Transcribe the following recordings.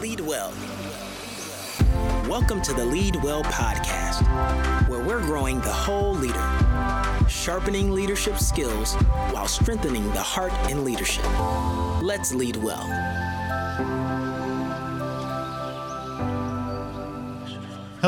Lead Well. Welcome to the Lead Well podcast, where we're growing the whole leader, sharpening leadership skills while strengthening the heart in leadership. Let's lead well.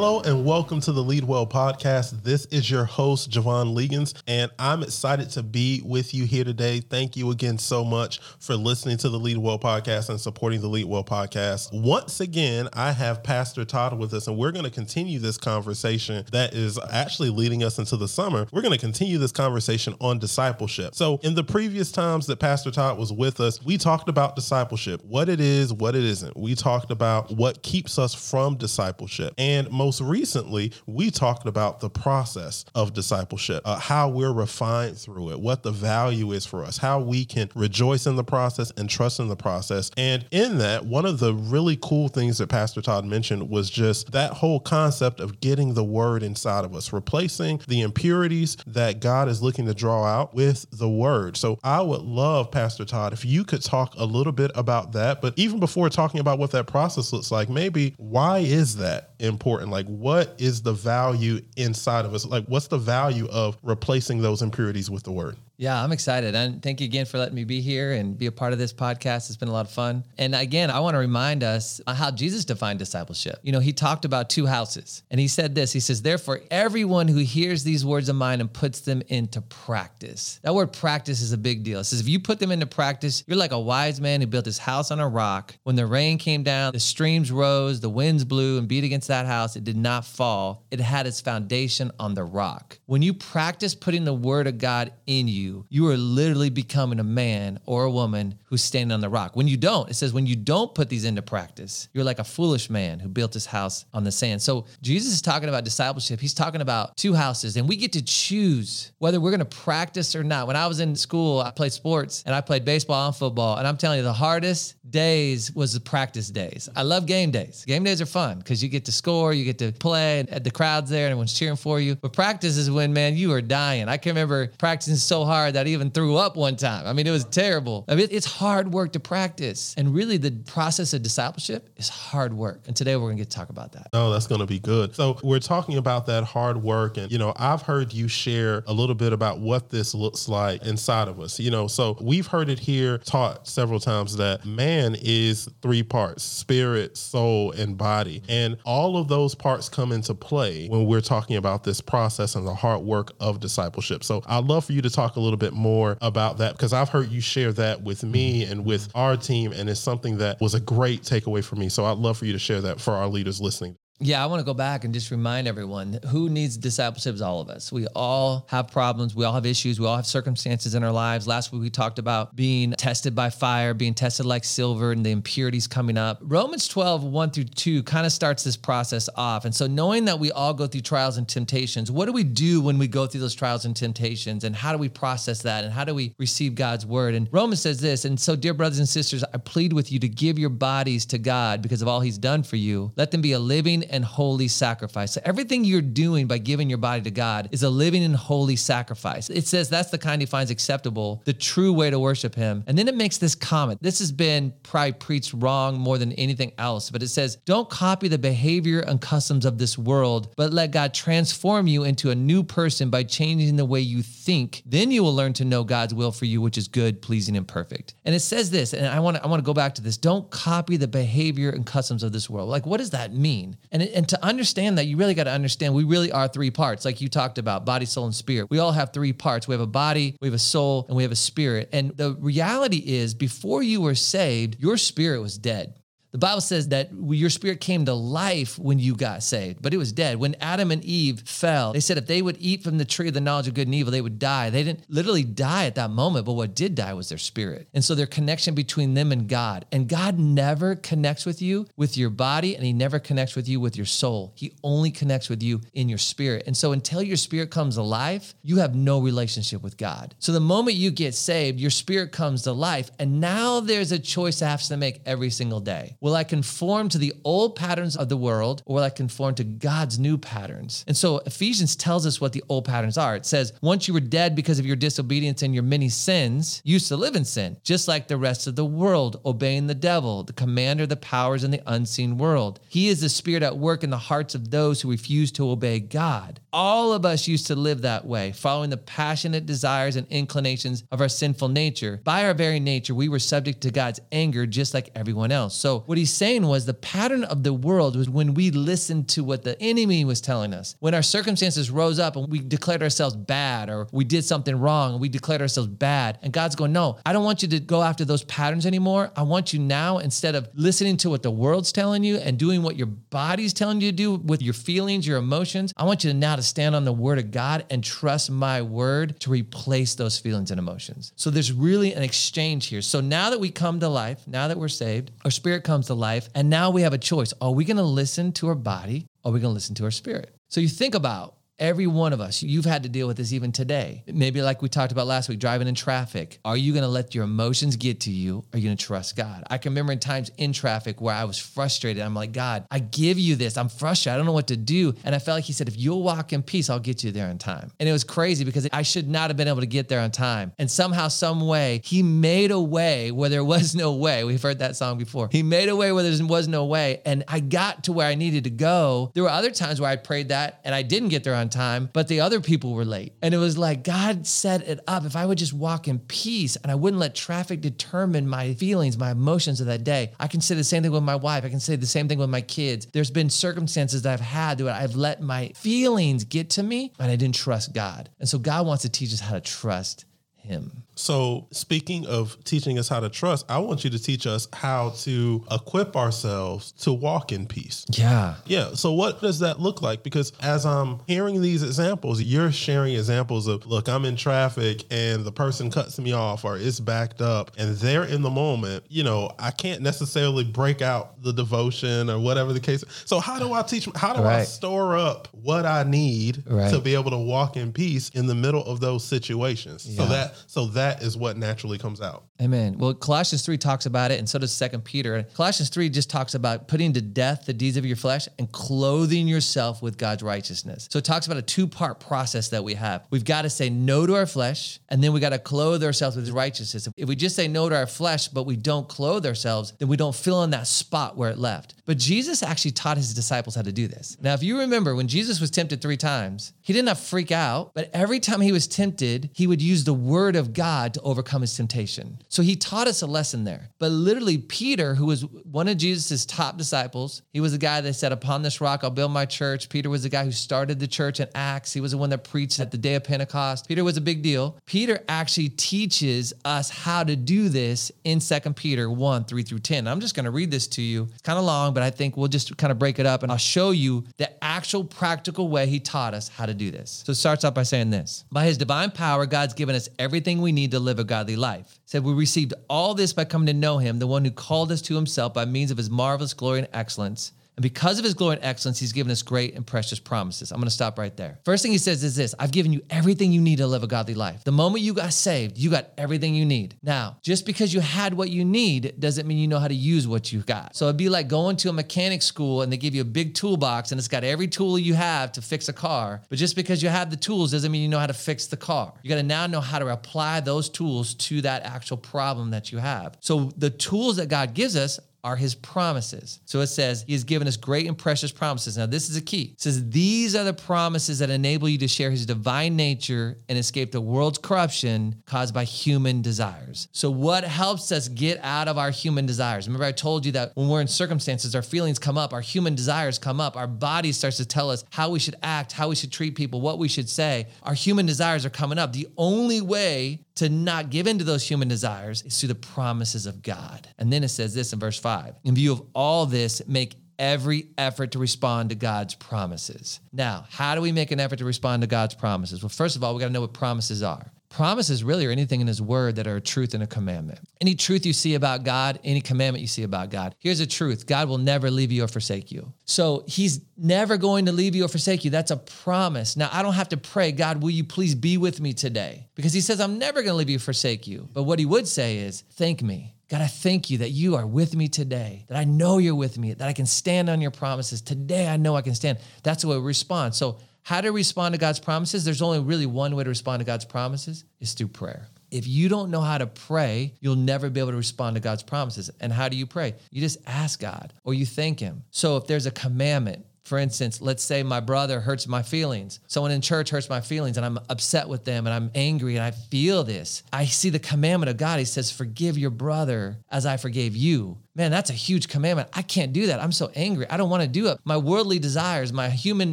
Hello and welcome to the Lead Well podcast. This is your host, Javon Legans, and I'm excited to be with you here today. Thank you again so much for listening to the Lead Well podcast and supporting the Lead Well podcast. Once again, I have Pastor Todd with us, and we're going to continue this conversation that is actually leading us into the summer. We're going to continue this conversation on discipleship. So, in the previous times that Pastor Todd was with us, we talked about discipleship, what it is, what it isn't. We talked about what keeps us from discipleship. And most recently, we talked about the process of discipleship, uh, how we're refined through it, what the value is for us, how we can rejoice in the process and trust in the process. And in that, one of the really cool things that Pastor Todd mentioned was just that whole concept of getting the word inside of us, replacing the impurities that God is looking to draw out with the word. So I would love, Pastor Todd, if you could talk a little bit about that. But even before talking about what that process looks like, maybe why is that important? Like, what is the value inside of us? Like, what's the value of replacing those impurities with the word? Yeah, I'm excited. And thank you again for letting me be here and be a part of this podcast. It's been a lot of fun. And again, I want to remind us how Jesus defined discipleship. You know, he talked about two houses and he said this He says, Therefore, everyone who hears these words of mine and puts them into practice. That word practice is a big deal. It says, If you put them into practice, you're like a wise man who built his house on a rock. When the rain came down, the streams rose, the winds blew and beat against that house, it did not fall. It had its foundation on the rock. When you practice putting the word of God in you, you, you are literally becoming a man or a woman who's standing on the rock. When you don't, it says, when you don't put these into practice, you're like a foolish man who built his house on the sand. So Jesus is talking about discipleship. He's talking about two houses, and we get to choose whether we're going to practice or not. When I was in school, I played sports and I played baseball and football. And I'm telling you, the hardest days was the practice days. I love game days. Game days are fun because you get to score, you get to play, and the crowd's there, and everyone's cheering for you. But practice is when, man, you are dying. I can remember practicing so hard hard that I even threw up one time. I mean, it was terrible. I mean, it's hard work to practice. And really, the process of discipleship is hard work. And today we're going to get to talk about that. Oh, that's going to be good. So, we're talking about that hard work. And, you know, I've heard you share a little bit about what this looks like inside of us. You know, so we've heard it here taught several times that man is three parts spirit, soul, and body. And all of those parts come into play when we're talking about this process and the hard work of discipleship. So, I'd love for you to talk a little little bit more about that because I've heard you share that with me and with our team, and it's something that was a great takeaway for me. So I'd love for you to share that for our leaders listening. Yeah, I want to go back and just remind everyone who needs discipleship is all of us. We all have problems. We all have issues. We all have circumstances in our lives. Last week we talked about being tested by fire, being tested like silver, and the impurities coming up. Romans 12, 1 through 2 kind of starts this process off. And so, knowing that we all go through trials and temptations, what do we do when we go through those trials and temptations? And how do we process that? And how do we receive God's word? And Romans says this. And so, dear brothers and sisters, I plead with you to give your bodies to God because of all he's done for you. Let them be a living and holy sacrifice. So everything you're doing by giving your body to God is a living and holy sacrifice. It says that's the kind he finds acceptable, the true way to worship him. And then it makes this comment. This has been probably preached wrong more than anything else, but it says, don't copy the behavior and customs of this world, but let God transform you into a new person by changing the way you think. Then you will learn to know God's will for you, which is good, pleasing, and perfect. And it says this, and I want to I want to go back to this. Don't copy the behavior and customs of this world. Like, what does that mean? And it, and to understand that, you really got to understand we really are three parts, like you talked about body, soul, and spirit. We all have three parts. We have a body, we have a soul, and we have a spirit. And the reality is, before you were saved, your spirit was dead. The Bible says that your spirit came to life when you got saved, but it was dead. When Adam and Eve fell, they said if they would eat from the tree of the knowledge of good and evil, they would die. They didn't literally die at that moment, but what did die was their spirit. And so their connection between them and God. And God never connects with you with your body, and He never connects with you with your soul. He only connects with you in your spirit. And so until your spirit comes alive, you have no relationship with God. So the moment you get saved, your spirit comes to life, and now there's a choice I have to make every single day I conform to the old patterns of the world or will I conform to God's new patterns? And so Ephesians tells us what the old patterns are. It says, once you were dead because of your disobedience and your many sins, you used to live in sin, just like the rest of the world, obeying the devil, the commander of the powers in the unseen world. He is the spirit at work in the hearts of those who refuse to obey God. All of us used to live that way, following the passionate desires and inclinations of our sinful nature. By our very nature, we were subject to God's anger just like everyone else. So, what he's saying was the pattern of the world was when we listened to what the enemy was telling us. When our circumstances rose up and we declared ourselves bad or we did something wrong and we declared ourselves bad, and God's going, No, I don't want you to go after those patterns anymore. I want you now, instead of listening to what the world's telling you and doing what your body's telling you to do with your feelings, your emotions, I want you to now to stand on the word of God and trust my word to replace those feelings and emotions. So there's really an exchange here. So now that we come to life, now that we're saved, our spirit comes to life, and now we have a choice. Are we going to listen to our body? Are we going to listen to our spirit? So you think about Every one of us, you've had to deal with this even today. Maybe like we talked about last week, driving in traffic. Are you going to let your emotions get to you? Are you going to trust God? I can remember in times in traffic where I was frustrated. I'm like, God, I give you this. I'm frustrated. I don't know what to do. And I felt like He said, if you'll walk in peace, I'll get you there in time. And it was crazy because I should not have been able to get there on time. And somehow, some way, He made a way where there was no way. We've heard that song before. He made a way where there was no way. And I got to where I needed to go. There were other times where I prayed that and I didn't get there on time, but the other people were late. And it was like God set it up. If I would just walk in peace and I wouldn't let traffic determine my feelings, my emotions of that day, I can say the same thing with my wife. I can say the same thing with my kids. There's been circumstances that I've had that I've let my feelings get to me and I didn't trust God. And so God wants to teach us how to trust Him. So, speaking of teaching us how to trust, I want you to teach us how to equip ourselves to walk in peace. Yeah. Yeah. So, what does that look like? Because as I'm hearing these examples, you're sharing examples of, look, I'm in traffic and the person cuts me off or it's backed up and they're in the moment. You know, I can't necessarily break out the devotion or whatever the case. So, how do I teach? How do I store up what I need Right. to be able to walk in peace in the middle of those situations? So that so that is what naturally comes out. Amen. Well, Colossians 3 talks about it, and so does Second Peter. Colossians 3 just talks about putting to death the deeds of your flesh and clothing yourself with God's righteousness. So it talks about a two-part process that we have. We've got to say no to our flesh, and then we got to clothe ourselves with righteousness. If we just say no to our flesh, but we don't clothe ourselves, then we don't fill in that spot where it left. But Jesus actually taught his disciples how to do this. Now, if you remember when Jesus was tempted three times, he did not freak out, but every time he was tempted, he would use the word of God to overcome his temptation. So he taught us a lesson there. But literally, Peter, who was one of Jesus' top disciples, he was the guy that said, Upon this rock, I'll build my church. Peter was the guy who started the church in Acts. He was the one that preached at the day of Pentecost. Peter was a big deal. Peter actually teaches us how to do this in 2 Peter 1 3 through 10. I'm just going to read this to you. It's kind of long, but I think we'll just kind of break it up and I'll show you the actual practical way he taught us how to do this. So it starts off by saying this By his divine power, God's given us everything we need to live a godly life. It said we received all this by coming to know him, the one who called us to himself by means of his marvelous glory and excellence. And because of his glory and excellence, he's given us great and precious promises. I'm going to stop right there. First thing he says is this I've given you everything you need to live a godly life. The moment you got saved, you got everything you need. Now, just because you had what you need doesn't mean you know how to use what you got. So it'd be like going to a mechanic school and they give you a big toolbox and it's got every tool you have to fix a car. But just because you have the tools doesn't mean you know how to fix the car. You got to now know how to apply those tools to that actual problem that you have. So the tools that God gives us are his promises. So it says he has given us great and precious promises. Now, this is a key. It says these are the promises that enable you to share his divine nature and escape the world's corruption caused by human desires. So, what helps us get out of our human desires? Remember, I told you that when we're in circumstances, our feelings come up, our human desires come up, our body starts to tell us how we should act, how we should treat people, what we should say. Our human desires are coming up. The only way to not give in to those human desires is through the promises of God. And then it says this in verse 5 In view of all this, make every effort to respond to God's promises. Now, how do we make an effort to respond to God's promises? Well, first of all, we got to know what promises are. Promises really are anything in his word that are a truth and a commandment. Any truth you see about God, any commandment you see about God. Here's a truth God will never leave you or forsake you. So he's never going to leave you or forsake you. That's a promise. Now, I don't have to pray, God, will you please be with me today? Because he says, I'm never going to leave you or forsake you. But what he would say is, thank me. God, I thank you that you are with me today, that I know you're with me, that I can stand on your promises. Today, I know I can stand. That's the way we respond. So, how to respond to God's promises? There's only really one way to respond to God's promises is through prayer. If you don't know how to pray, you'll never be able to respond to God's promises. And how do you pray? You just ask God or you thank Him. So if there's a commandment, for instance, let's say my brother hurts my feelings. Someone in church hurts my feelings and I'm upset with them and I'm angry and I feel this. I see the commandment of God. He says, Forgive your brother as I forgave you. Man, that's a huge commandment. I can't do that. I'm so angry. I don't want to do it. My worldly desires, my human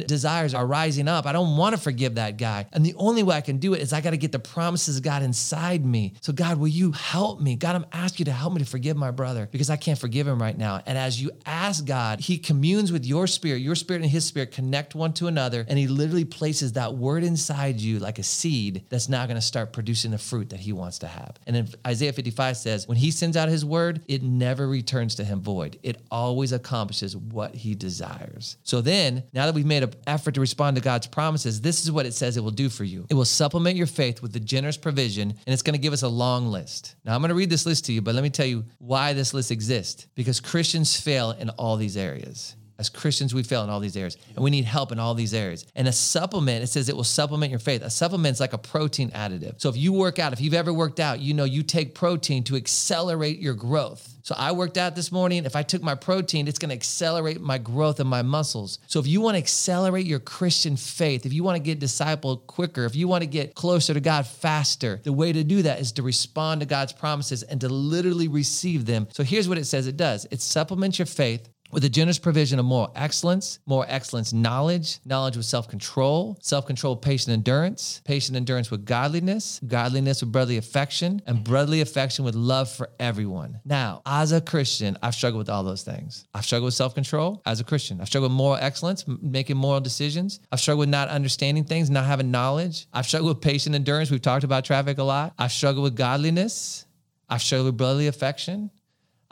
desires are rising up. I don't want to forgive that guy. And the only way I can do it is I got to get the promises of God inside me. So, God, will you help me? God, I'm asking you to help me to forgive my brother because I can't forgive him right now. And as you ask God, he communes with your spirit, your spirit and his spirit connect one to another. And he literally places that word inside you like a seed that's now going to start producing the fruit that he wants to have. And Isaiah 55 says, when he sends out his word, it never returns returns to him void. It always accomplishes what he desires. So then, now that we've made an effort to respond to God's promises, this is what it says it will do for you. It will supplement your faith with the generous provision, and it's going to give us a long list. Now, I'm going to read this list to you, but let me tell you why this list exists. Because Christians fail in all these areas. As Christians, we fail in all these areas and we need help in all these areas. And a supplement, it says it will supplement your faith. A supplement is like a protein additive. So if you work out, if you've ever worked out, you know you take protein to accelerate your growth. So I worked out this morning. If I took my protein, it's going to accelerate my growth of my muscles. So if you want to accelerate your Christian faith, if you want to get discipled quicker, if you want to get closer to God faster, the way to do that is to respond to God's promises and to literally receive them. So here's what it says it does it supplements your faith with a generous provision of moral excellence, moral excellence knowledge, knowledge with self control, self control patient endurance, patient endurance with godliness, godliness with brotherly affection, and brotherly affection with love for everyone. Now, as a Christian, I've struggled with all those things. I've struggled with self control as a Christian. I've struggled with moral excellence, making moral decisions. I've struggled with not understanding things, not having knowledge. I've struggled with patient endurance. We've talked about traffic a lot. I've struggled with godliness. I've struggled with brotherly affection.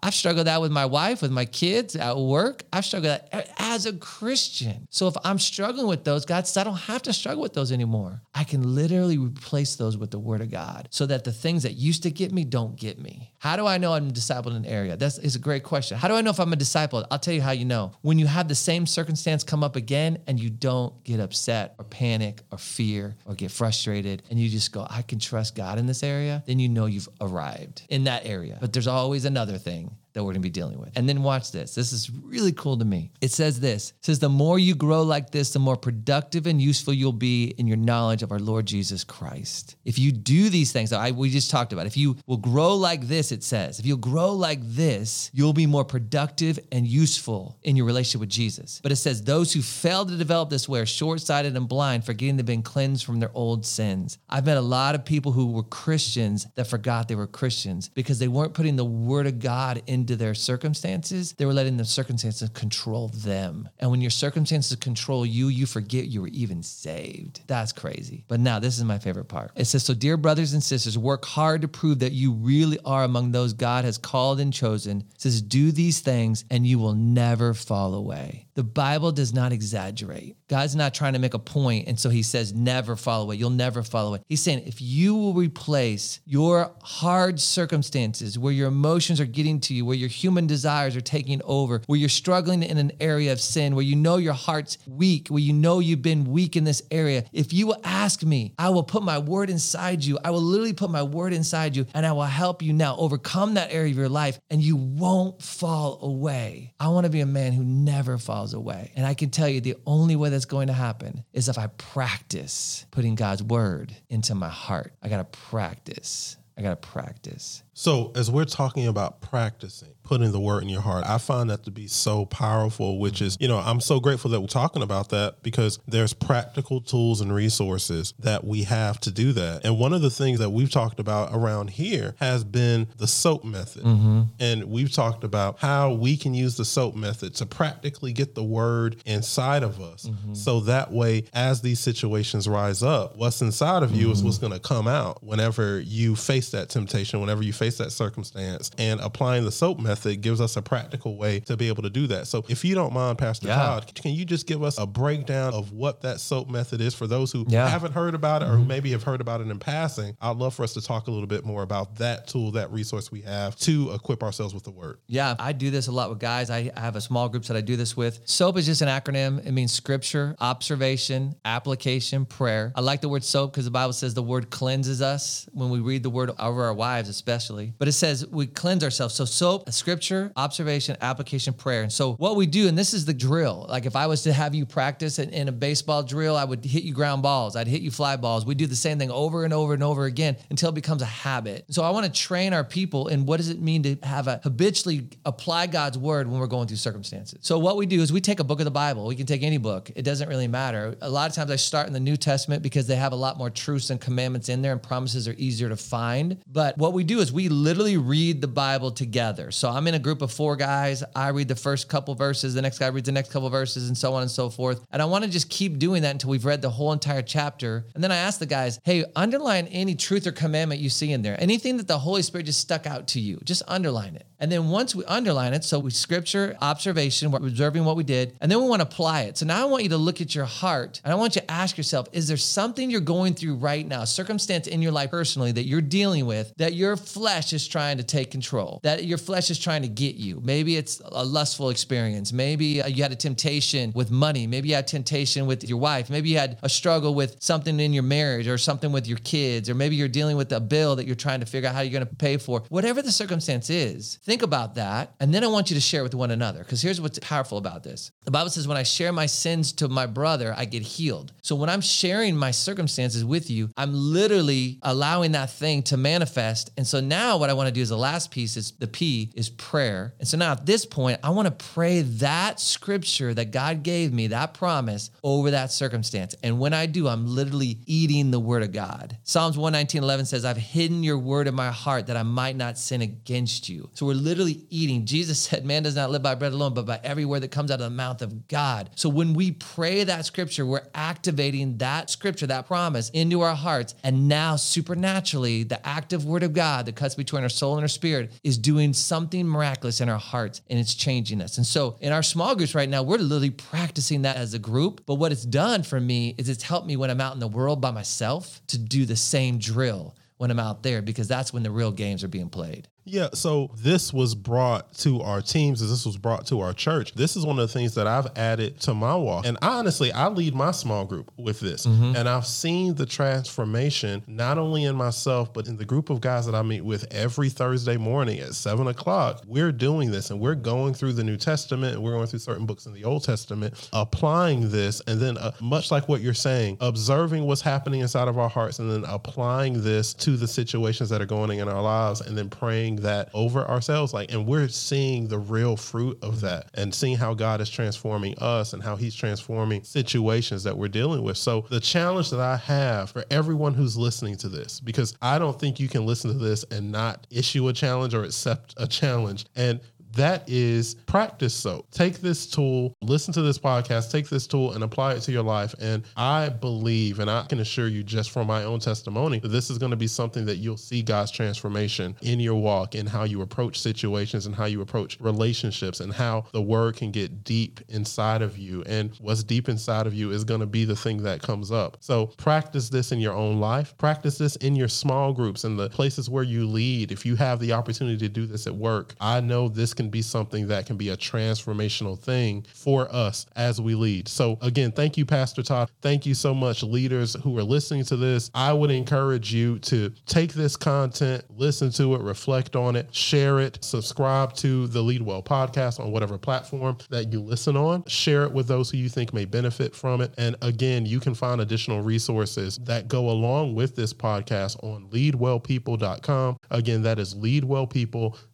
I've struggled that with my wife, with my kids, at work. I've struggled that as a Christian. So if I'm struggling with those, God says I don't have to struggle with those anymore. I can literally replace those with the Word of God so that the things that used to get me don't get me. How do I know I'm discipled in an area? That's is a great question. How do I know if I'm a disciple? I'll tell you how you know. When you have the same circumstance come up again and you don't get upset or panic or fear or get frustrated and you just go, I can trust God in this area, then you know you've arrived in that area. But there's always another thing that we're going to be dealing with. And then watch this. This is really cool to me. It says this. It says the more you grow like this, the more productive and useful you'll be in your knowledge of our Lord Jesus Christ. If you do these things, that I, we just talked about, if you will grow like this, it says, if you'll grow like this, you'll be more productive and useful in your relationship with Jesus. But it says those who fail to develop this way are short-sighted and blind, forgetting they've been cleansed from their old sins. I've met a lot of people who were Christians that forgot they were Christians because they weren't putting the word of God in into their circumstances, they were letting the circumstances control them. And when your circumstances control you, you forget you were even saved. That's crazy. But now, this is my favorite part. It says, So, dear brothers and sisters, work hard to prove that you really are among those God has called and chosen. It says, Do these things and you will never fall away. The Bible does not exaggerate. God's not trying to make a point, and so he says, never follow it. You'll never follow it. He's saying, if you will replace your hard circumstances where your emotions are getting to you, where your human desires are taking over, where you're struggling in an area of sin, where you know your heart's weak, where you know you've been weak in this area, if you will ask me, I will put my word inside you. I will literally put my word inside you, and I will help you now overcome that area of your life, and you won't fall away. I want to be a man who never falls miles away. And I can tell you the only way that's going to happen is if I practice putting God's word into my heart. I got to practice. I got to practice. So, as we're talking about practicing, putting the word in your heart, I find that to be so powerful, which is, you know, I'm so grateful that we're talking about that because there's practical tools and resources that we have to do that. And one of the things that we've talked about around here has been the SOAP method. Mm-hmm. And we've talked about how we can use the SOAP method to practically get the word inside of us. Mm-hmm. So that way, as these situations rise up, what's inside of you mm-hmm. is what's going to come out whenever you face that temptation, whenever you face face that circumstance. And applying the soap method gives us a practical way to be able to do that. So if you don't mind, Pastor Yeah. Todd, can you just give us a breakdown of what that soap method is for those who Yeah. haven't heard about it or who maybe have heard about it in passing? I'd love for us to talk a little bit more about that tool, that resource we have to equip ourselves with the word. Yeah, I do this a lot with guys. I I have a small groups that I do this with. SOAP is just an acronym. It means scripture, observation, application, prayer. I like the word soap because the Bible says the word cleanses us when we read the word over our wives, especially. But it says we cleanse ourselves. So soap, scripture, observation, application, prayer. And so what we do, and this is the drill. Like if I was to have you practice in, in a baseball drill, I would hit you ground balls. I'd hit you fly balls. We do the same thing over and over and over again until it becomes a habit. So I want to train our people in what does it mean to have a habitually apply God's word when we're going through circumstances. So what we do is we take a book of the Bible. We can take any book. It doesn't really matter. A lot of times I start in the New Testament because they have a lot more truths and commandments in there and promises are easier to find. But what we do is we literally read the Bible together. So I'm in a group of four guys. I read the first couple verses, the next guy reads the next couple verses and so on and so forth. And I want to just keep doing that until we've read the whole entire chapter. And then I ask the guys, "Hey, underline any truth or commandment you see in there. Anything that the Holy Spirit just stuck out to you. Just underline it." And then once we underline it, so we scripture, observation, we're observing what we did, and then we want to apply it. So now I want you to look at your heart and I want you to ask yourself, is there something you're going through right now, circumstance in your life personally that you're dealing with that your flesh is trying to take control, that your flesh is trying to get you? Maybe it's a lustful experience. Maybe uh, you had a temptation with money. Maybe you had temptation with your wife. Maybe you had a struggle with something in your marriage or something with your kids, or maybe you're dealing with a bill that you're trying to figure out how you're going to pay for. Whatever the circumstance is, think about that. And then I want you to share with one another. Because here's what's powerful about this the Bible says, when I share my sins to my brother, I get healed. So when I'm sharing my circumstances with you, I'm literally allowing that thing to manifest. And so now what I want to do is the last piece is the P is prayer. And so now at this point, I want to pray that scripture that God gave me, that promise over that circumstance. And when I do, I'm literally eating the word of God. Psalms 119, 11 says, I've hidden your word in my heart that I might not sin against you. So we're literally eating. Jesus said, man does not live by bread alone, but by every word that comes out of the mouth of God. So when we pray that scripture, we're activating that scripture, that promise into our hearts. And now supernaturally, the active word of God that cuts between our soul and our spirit is doing something miraculous in our hearts and it's changing us. And so in our small groups right now, we're literally practicing that as a group. But what it's done for me is it's helped me when I'm out in the world by myself to do the same drill when I'm out there because that's when the real games are being played. Yeah, so this was brought to our teams, as this was brought to our church. This is one of the things that I've added to my walk. And honestly, I lead my small group with this. And I've seen the transformation not only in myself, but in the group of guys that I meet with every Thursday morning at seven o'clock. We're doing this and we're going through the New Testament and we're going through certain books in the Old Testament, applying this. And then, uh, much like what you're saying, observing what's happening inside of our hearts and then applying this to the situations that are going on in our lives and then praying that over ourselves like and we're seeing the real fruit of mm-hmm. that and seeing how God is transforming us and how he's transforming situations that we're dealing with. So the challenge that I have for everyone who's listening to this because I don't think you can listen to this and not issue a challenge or accept a challenge and that is practice soap. Take this tool, listen to this podcast, take this tool and apply it to your life. And I believe, and I can assure you just from my own testimony, that this is going to be something that you'll see God's transformation in your walk, in how you approach situations and how you approach relationships, and how the word can get deep inside of you. And what's deep inside of you is going to be the thing that comes up. So practice this in your own life, practice this in your small groups and the places where you lead. If you have the opportunity to do this at work, I know this can be something that can be a transformational thing for us as we lead. So, again, thank you, Pastor Todd. Thank you so much, leaders who are listening to this. I would encourage you to take this content, listen to it, reflect on it, share it, subscribe to the Lead Well podcast on whatever platform that you listen on, share it with those who you think may benefit from it. And again, you can find additional resources that go along with this podcast on leadwellpeople.com. Again, that is leadwellpeople.com.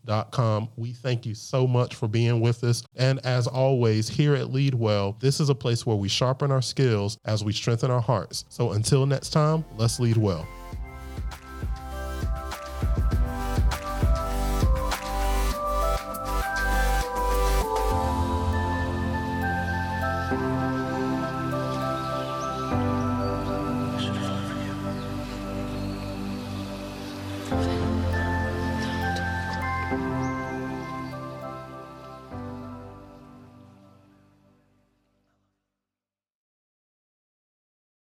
We thank you so much for being with us. And as always, here at Lead Well, this is a place where we sharpen our skills as we strengthen our hearts. So until next time, let's lead well.